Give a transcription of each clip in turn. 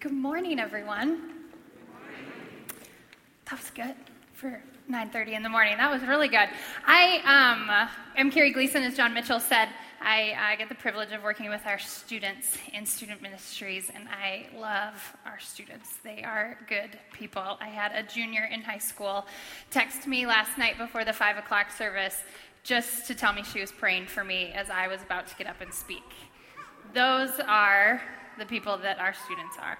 Good morning, everyone. That was good for 9:30 in the morning. That was really good. I um, am Carrie Gleeson, as John Mitchell said. I, I, get the privilege of working with our students in student ministries, and I love our students. They are good people. I had a junior in high school text me last night before the five o'clock service just to tell me she was praying for me as I was about to get up and speak. Those are the people that our students are.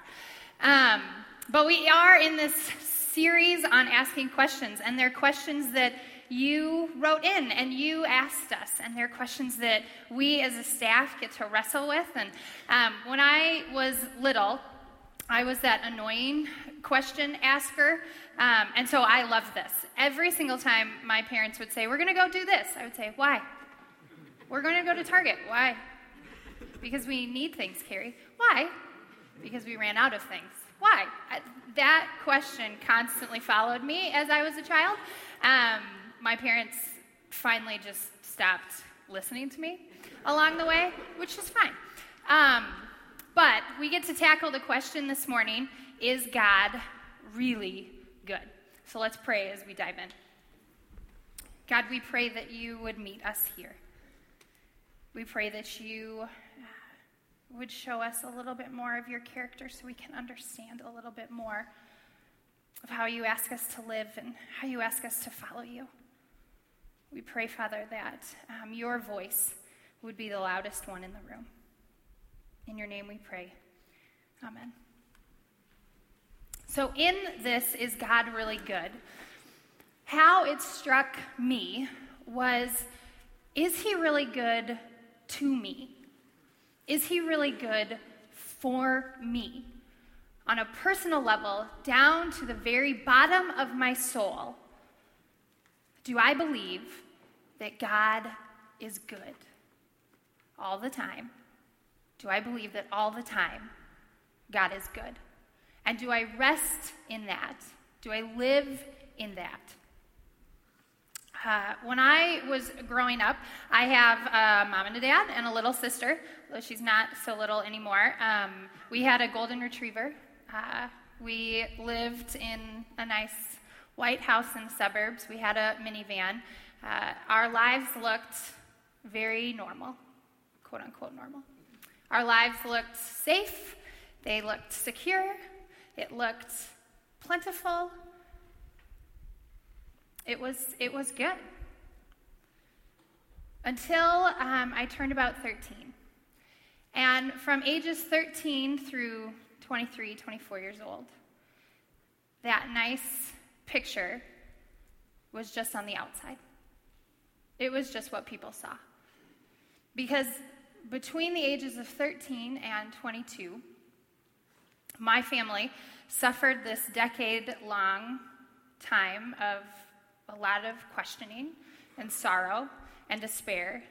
Um, but we are in this series on asking questions, and they're questions that you wrote in and you asked us, and they're questions that we as a staff get to wrestle with. And um, when I was little, I was that annoying question asker, um, and so I love this. Every single time my parents would say, We're going to go do this, I would say, Why? We're going to go to Target. Why? Because we need things, Carrie. Why? Because we ran out of things. Why? That question constantly followed me as I was a child. Um, my parents finally just stopped listening to me along the way, which is fine. Um, but we get to tackle the question this morning is God really good? So let's pray as we dive in. God, we pray that you would meet us here. We pray that you would show us a little bit more of your character so we can understand a little bit more of how you ask us to live and how you ask us to follow you. We pray, Father, that um, your voice would be the loudest one in the room. In your name we pray. Amen. So, in this, is God really good? How it struck me was is he really good to me? Is he really good for me? On a personal level, down to the very bottom of my soul, do I believe that God is good all the time? Do I believe that all the time God is good? And do I rest in that? Do I live in that? Uh, when I was growing up, I have a mom and a dad and a little sister, though she's not so little anymore. Um, we had a golden retriever. Uh, we lived in a nice white house in the suburbs. We had a minivan. Uh, our lives looked very normal, quote unquote normal. Our lives looked safe, they looked secure, it looked plentiful, it was, it was good. Until um, I turned about 13. And from ages 13 through 23, 24 years old, that nice picture was just on the outside. It was just what people saw. Because between the ages of 13 and 22, my family suffered this decade long time of a lot of questioning and sorrow and despair.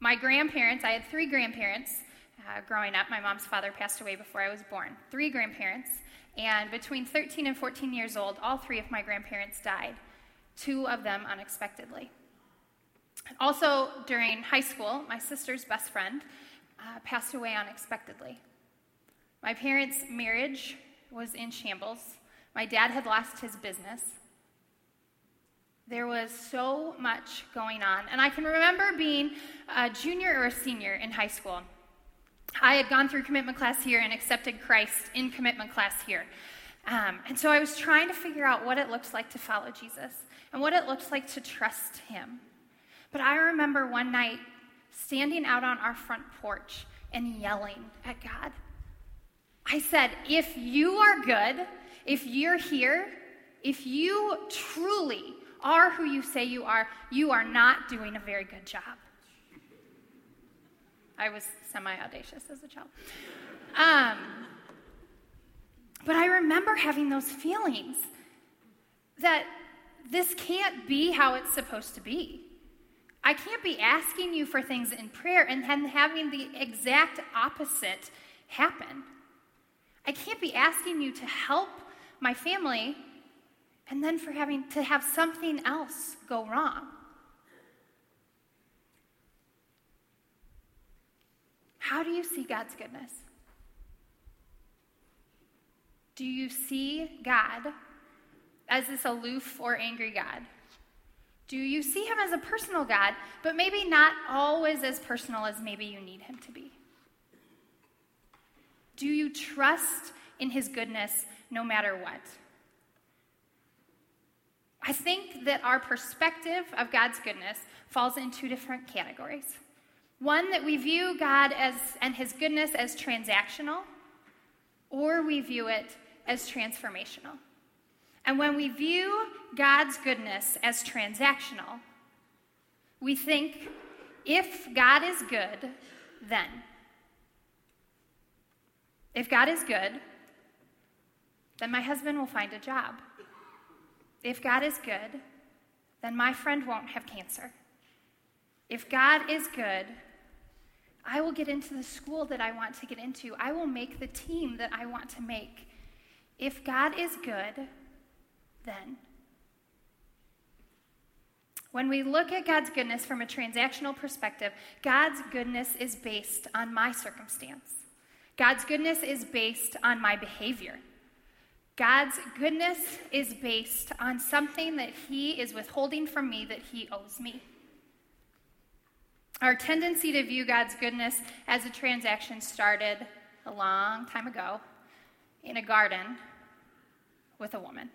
My grandparents, I had three grandparents uh, growing up. My mom's father passed away before I was born. Three grandparents. And between 13 and 14 years old, all three of my grandparents died, two of them unexpectedly. Also, during high school, my sister's best friend uh, passed away unexpectedly. My parents' marriage was in shambles. My dad had lost his business. There was so much going on. And I can remember being a junior or a senior in high school. I had gone through commitment class here and accepted Christ in commitment class here. Um, and so I was trying to figure out what it looks like to follow Jesus and what it looks like to trust him. But I remember one night standing out on our front porch and yelling at God. I said, If you are good, if you're here, if you truly are who you say you are, you are not doing a very good job. I was semi audacious as a child. Um, but I remember having those feelings that this can't be how it's supposed to be. I can't be asking you for things in prayer and then having the exact opposite happen. I can't be asking you to help my family and then for having to have something else go wrong. How do you see God's goodness? Do you see God as this aloof or angry God? Do you see him as a personal God, but maybe not always as personal as maybe you need him to be? Do you trust in his goodness no matter what? I think that our perspective of God's goodness falls in two different categories. One that we view God as and his goodness as transactional, or we view it as transformational. And when we view God's goodness as transactional, we think if God is good, then. If God is good, then my husband will find a job. If God is good, then my friend won't have cancer. If God is good, I will get into the school that I want to get into. I will make the team that I want to make. If God is good, then. When we look at God's goodness from a transactional perspective, God's goodness is based on my circumstance. God's goodness is based on my behavior. God's goodness is based on something that He is withholding from me that He owes me. Our tendency to view God's goodness as a transaction started a long time ago in a garden with a woman.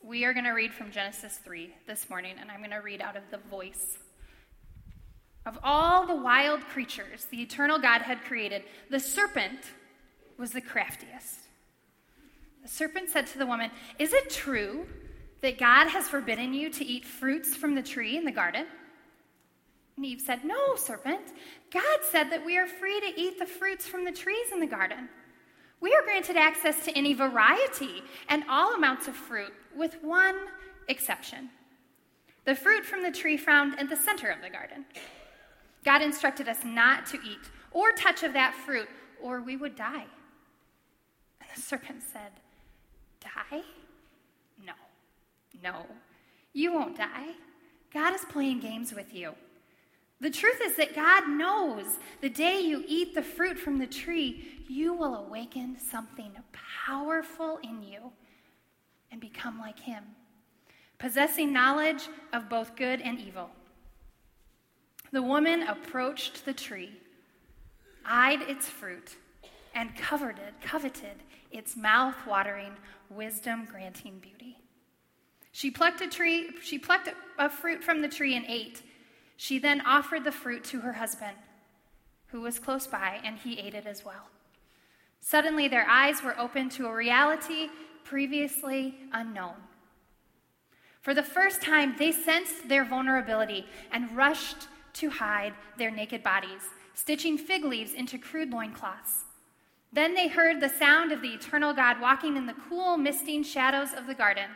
We are going to read from Genesis 3 this morning, and I'm going to read out of the voice. Of all the wild creatures the eternal God had created, the serpent was the craftiest. The serpent said to the woman, Is it true that God has forbidden you to eat fruits from the tree in the garden? And Eve said, No, serpent. God said that we are free to eat the fruits from the trees in the garden. We are granted access to any variety and all amounts of fruit, with one exception the fruit from the tree found in the center of the garden. God instructed us not to eat or touch of that fruit, or we would die. And the serpent said, Die? No, no, you won't die. God is playing games with you. The truth is that God knows the day you eat the fruit from the tree, you will awaken something powerful in you and become like Him, possessing knowledge of both good and evil. The woman approached the tree, eyed its fruit, and coveted, coveted its mouth-watering, wisdom-granting beauty. She plucked a tree, she plucked a fruit from the tree and ate. She then offered the fruit to her husband, who was close by, and he ate it as well. Suddenly, their eyes were opened to a reality previously unknown. For the first time, they sensed their vulnerability and rushed to hide their naked bodies, stitching fig leaves into crude loincloths. Then they heard the sound of the eternal God walking in the cool, misting shadows of the garden.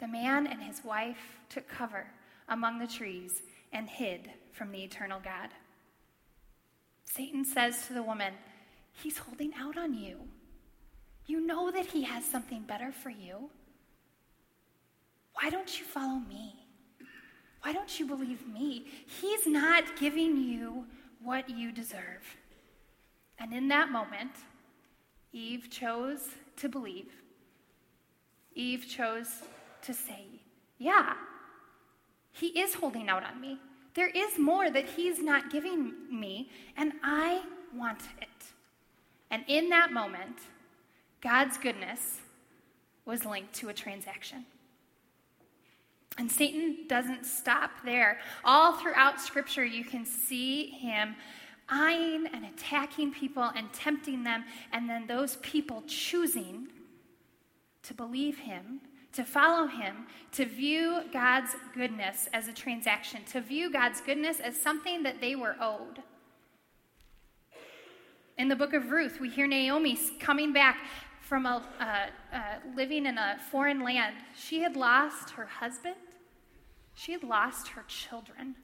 The man and his wife took cover among the trees and hid from the eternal God. Satan says to the woman, He's holding out on you. You know that He has something better for you. Why don't you follow me? Why don't you believe me? He's not giving you what you deserve. And in that moment, Eve chose to believe. Eve chose to say, Yeah, he is holding out on me. There is more that He's not giving me, and I want it. And in that moment, God's goodness was linked to a transaction. And Satan doesn't stop there. All throughout Scripture, you can see him eyeing and attacking people and tempting them, and then those people choosing to believe him to follow him, to view God's goodness as a transaction, to view God's goodness as something that they were owed. In the book of Ruth, we hear Naomi coming back from a, uh, uh, living in a foreign land. She had lost her husband, she had lost her children,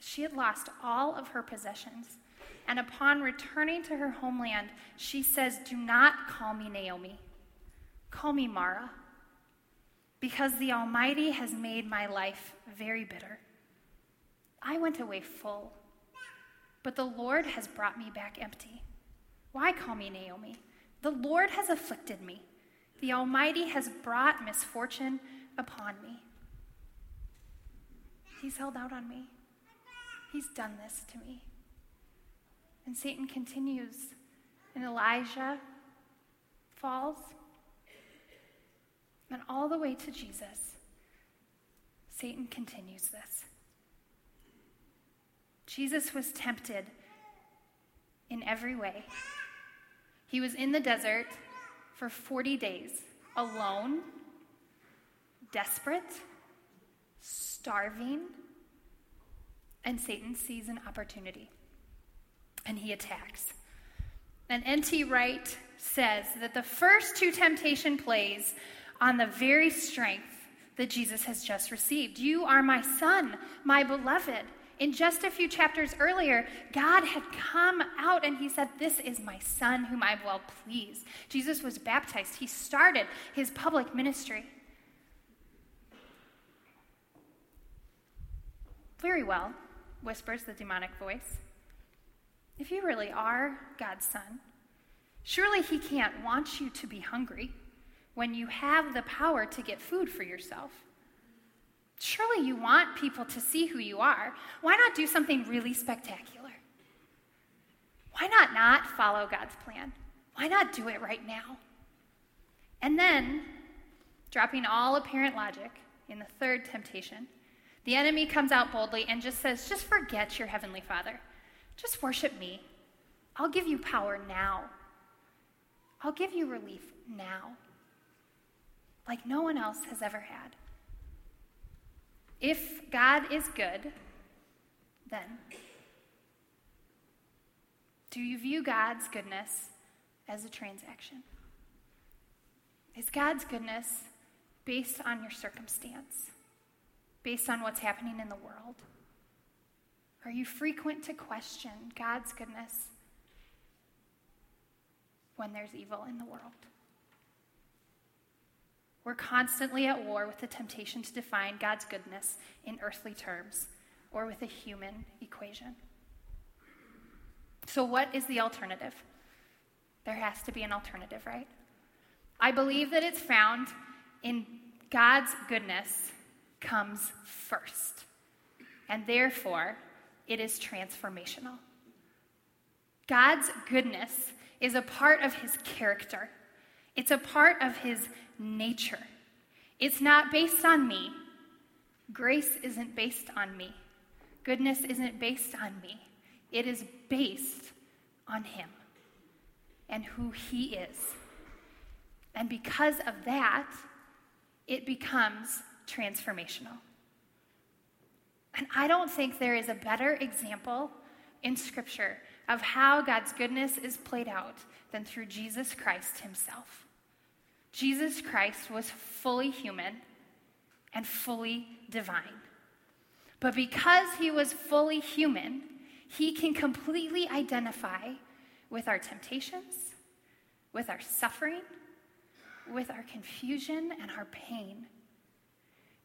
she had lost all of her possessions. And upon returning to her homeland, she says, Do not call me Naomi, call me Mara because the Almighty has made my life very bitter. I went away full, but the Lord has brought me back empty. Why call me Naomi? The Lord has afflicted me. The Almighty has brought misfortune upon me. He's held out on me. He's done this to me. And Satan continues. And Elijah falls. And all the way to Jesus, Satan continues this. Jesus was tempted in every way. He was in the desert for 40 days, alone, desperate, starving, and Satan sees an opportunity and he attacks. And N.T. Wright says that the first two temptation plays on the very strength that Jesus has just received. You are my son, my beloved. In just a few chapters earlier, God had come out and he said, This is my son whom I well please. Jesus was baptized. He started his public ministry. Very well, whispers the demonic voice. If you really are God's son, surely he can't want you to be hungry when you have the power to get food for yourself. Surely you want people to see who you are. Why not do something really spectacular? Why not not follow God's plan? Why not do it right now? And then, dropping all apparent logic in the third temptation, the enemy comes out boldly and just says, Just forget your heavenly Father. Just worship me. I'll give you power now. I'll give you relief now like no one else has ever had. If God is good, then do you view God's goodness as a transaction? Is God's goodness based on your circumstance, based on what's happening in the world? Are you frequent to question God's goodness when there's evil in the world? We're constantly at war with the temptation to define God's goodness in earthly terms or with a human equation. So, what is the alternative? There has to be an alternative, right? I believe that it's found in God's goodness comes first, and therefore it is transformational. God's goodness is a part of his character. It's a part of his nature. It's not based on me. Grace isn't based on me. Goodness isn't based on me. It is based on Him and who He is. And because of that, it becomes transformational. And I don't think there is a better example in Scripture of how God's goodness is played out than through Jesus Christ Himself. Jesus Christ was fully human and fully divine. But because he was fully human, he can completely identify with our temptations, with our suffering, with our confusion and our pain.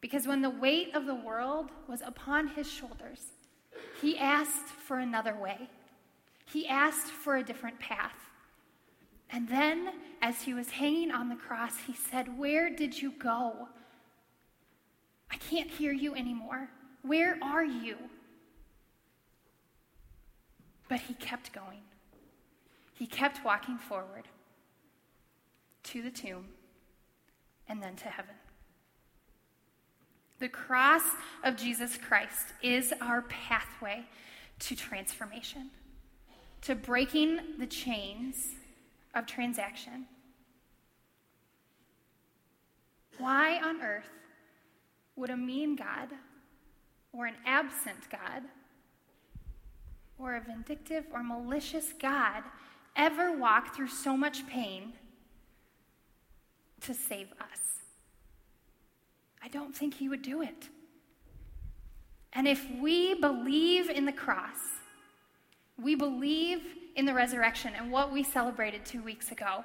Because when the weight of the world was upon his shoulders, he asked for another way. He asked for a different path. And then, as he was hanging on the cross, he said, Where did you go? I can't hear you anymore. Where are you? But he kept going. He kept walking forward to the tomb and then to heaven. The cross of Jesus Christ is our pathway to transformation, to breaking the chains of transaction. Why on earth would a mean God or an absent God or a vindictive or malicious God ever walk through so much pain to save us? I don't think he would do it. And if we believe in the cross, we believe in the resurrection and what we celebrated two weeks ago,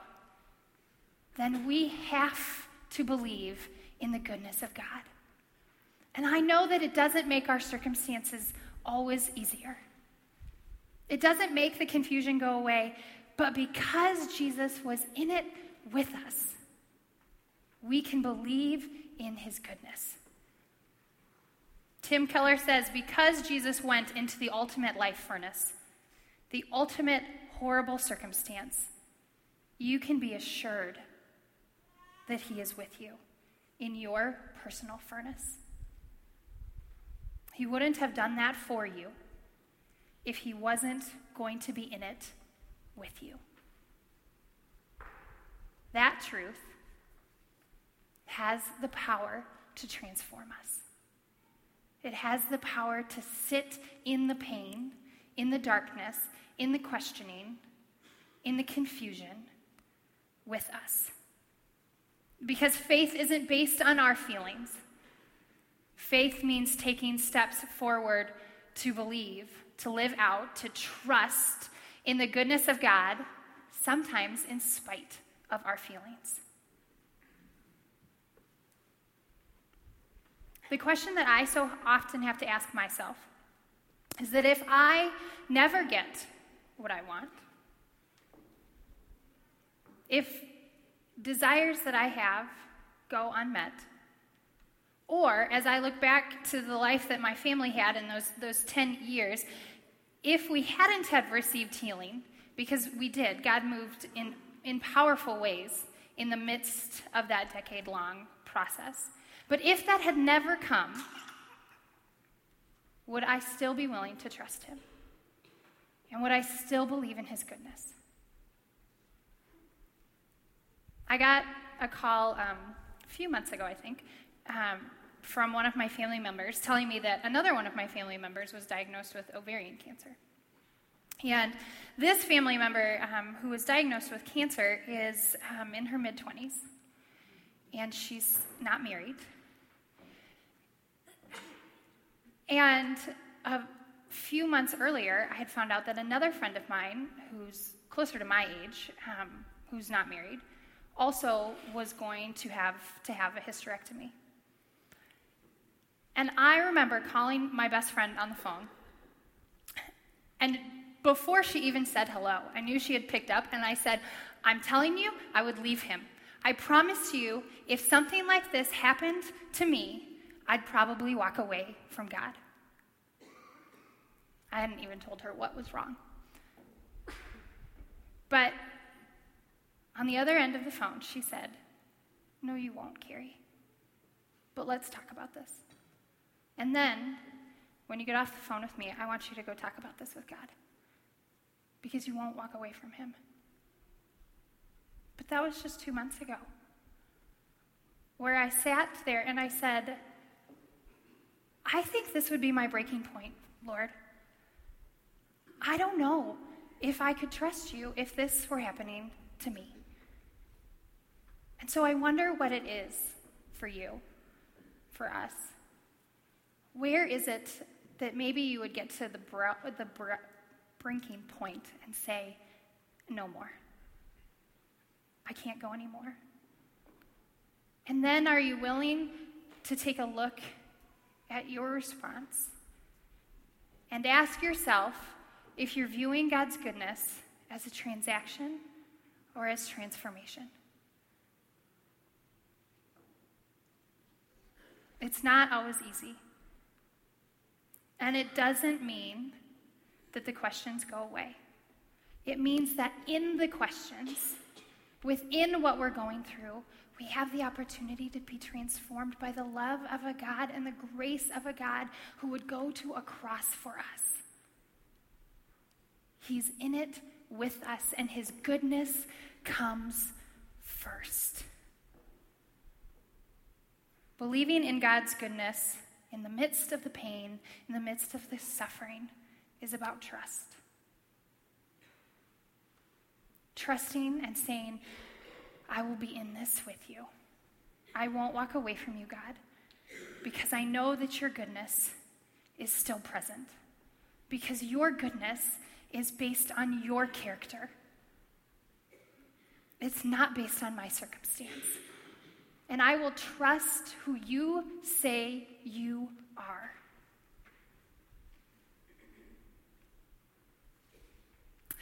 then we have to believe in the goodness of God. And I know that it doesn't make our circumstances always easier. It doesn't make the confusion go away, But because Jesus was in it with us, we can believe in his goodness. Tim Keller says because Jesus went into the ultimate life furnace, the ultimate horrible circumstance, you can be assured that he is with you in your personal furnace. He wouldn't have done that for you if he wasn't going to be in it with you. That truth has the power to transform us. It has the power to sit in the pain, in the darkness, in the questioning, in the confusion with us. Because faith isn't based on our feelings. Faith means taking steps forward to believe, to live out, to trust in the goodness of God, sometimes in spite of our feelings. The question that I so often have to ask myself is that if I never get what I want, if desires that I have go unmet, or as I look back to the life that my family had in those, those 10 years, if we hadn't have received healing, because we did, God moved in, in powerful ways in the midst of that decade long process. But if that had never come, would I still be willing to trust him? And would I still believe in his goodness? I got a call um, a few months ago, I think, um, from one of my family members telling me that another one of my family members was diagnosed with ovarian cancer. And this family member um, who was diagnosed with cancer is um, in her mid 20s, and she's not married. And a few months earlier, I had found out that another friend of mine, who's closer to my age, um, who's not married, also was going to have to have a hysterectomy. And I remember calling my best friend on the phone. And before she even said hello, I knew she had picked up, and I said, I'm telling you, I would leave him. I promise you, if something like this happened to me, I'd probably walk away from God. I hadn't even told her what was wrong. But on the other end of the phone, she said, No, you won't, Carrie. But let's talk about this. And then, when you get off the phone with me, I want you to go talk about this with God. Because you won't walk away from Him. But that was just two months ago. Where I sat there and I said, I think this would be my breaking point, Lord. I don't know if I could trust you if this were happening to me. And so I wonder what it is for you, for us. Where is it that maybe you would get to the, br- the br- brinking point and say, no more? I can't go anymore. And then are you willing to take a look at your response and ask yourself if you're viewing God's goodness as a transaction or as transformation? It's not always easy. And it doesn't mean that the questions go away. It means that in the questions, within what we're going through, we have the opportunity to be transformed by the love of a God and the grace of a God who would go to a cross for us. He's in it with us, and his goodness comes first. Believing in God's goodness in the midst of the pain, in the midst of the suffering, is about trust. Trusting and saying, I will be in this with you. I won't walk away from you, God, because I know that your goodness is still present. Because your goodness is based on your character, it's not based on my circumstance and I will trust who you say you are.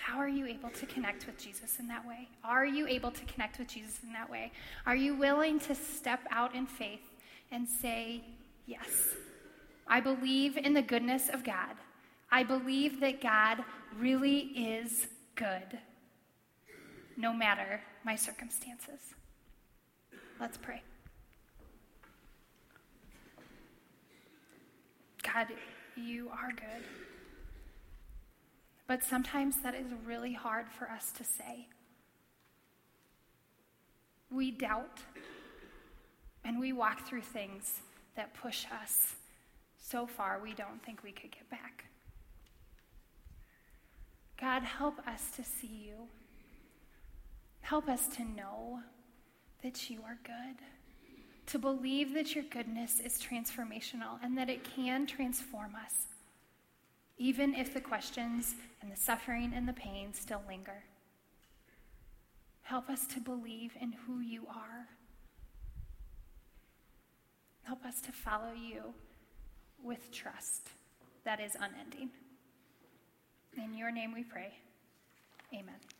How are you able to connect with Jesus in that way? Are you able to connect with Jesus in that way? Are you willing to step out in faith and say, Yes, I believe in the goodness of God. I believe that God really is good, no matter my circumstances. Let's pray. God, you are good. But sometimes that is really hard for us to say. We doubt and we walk through things that push us so far we don't think we could get back. God, help us to see you. Help us to know that you are good, to believe that your goodness is transformational and that it can transform us, even if the questions and the suffering and the pain still linger. Help us to believe in who you are. Help us to follow you with trust that is unending. In your name we pray. Amen.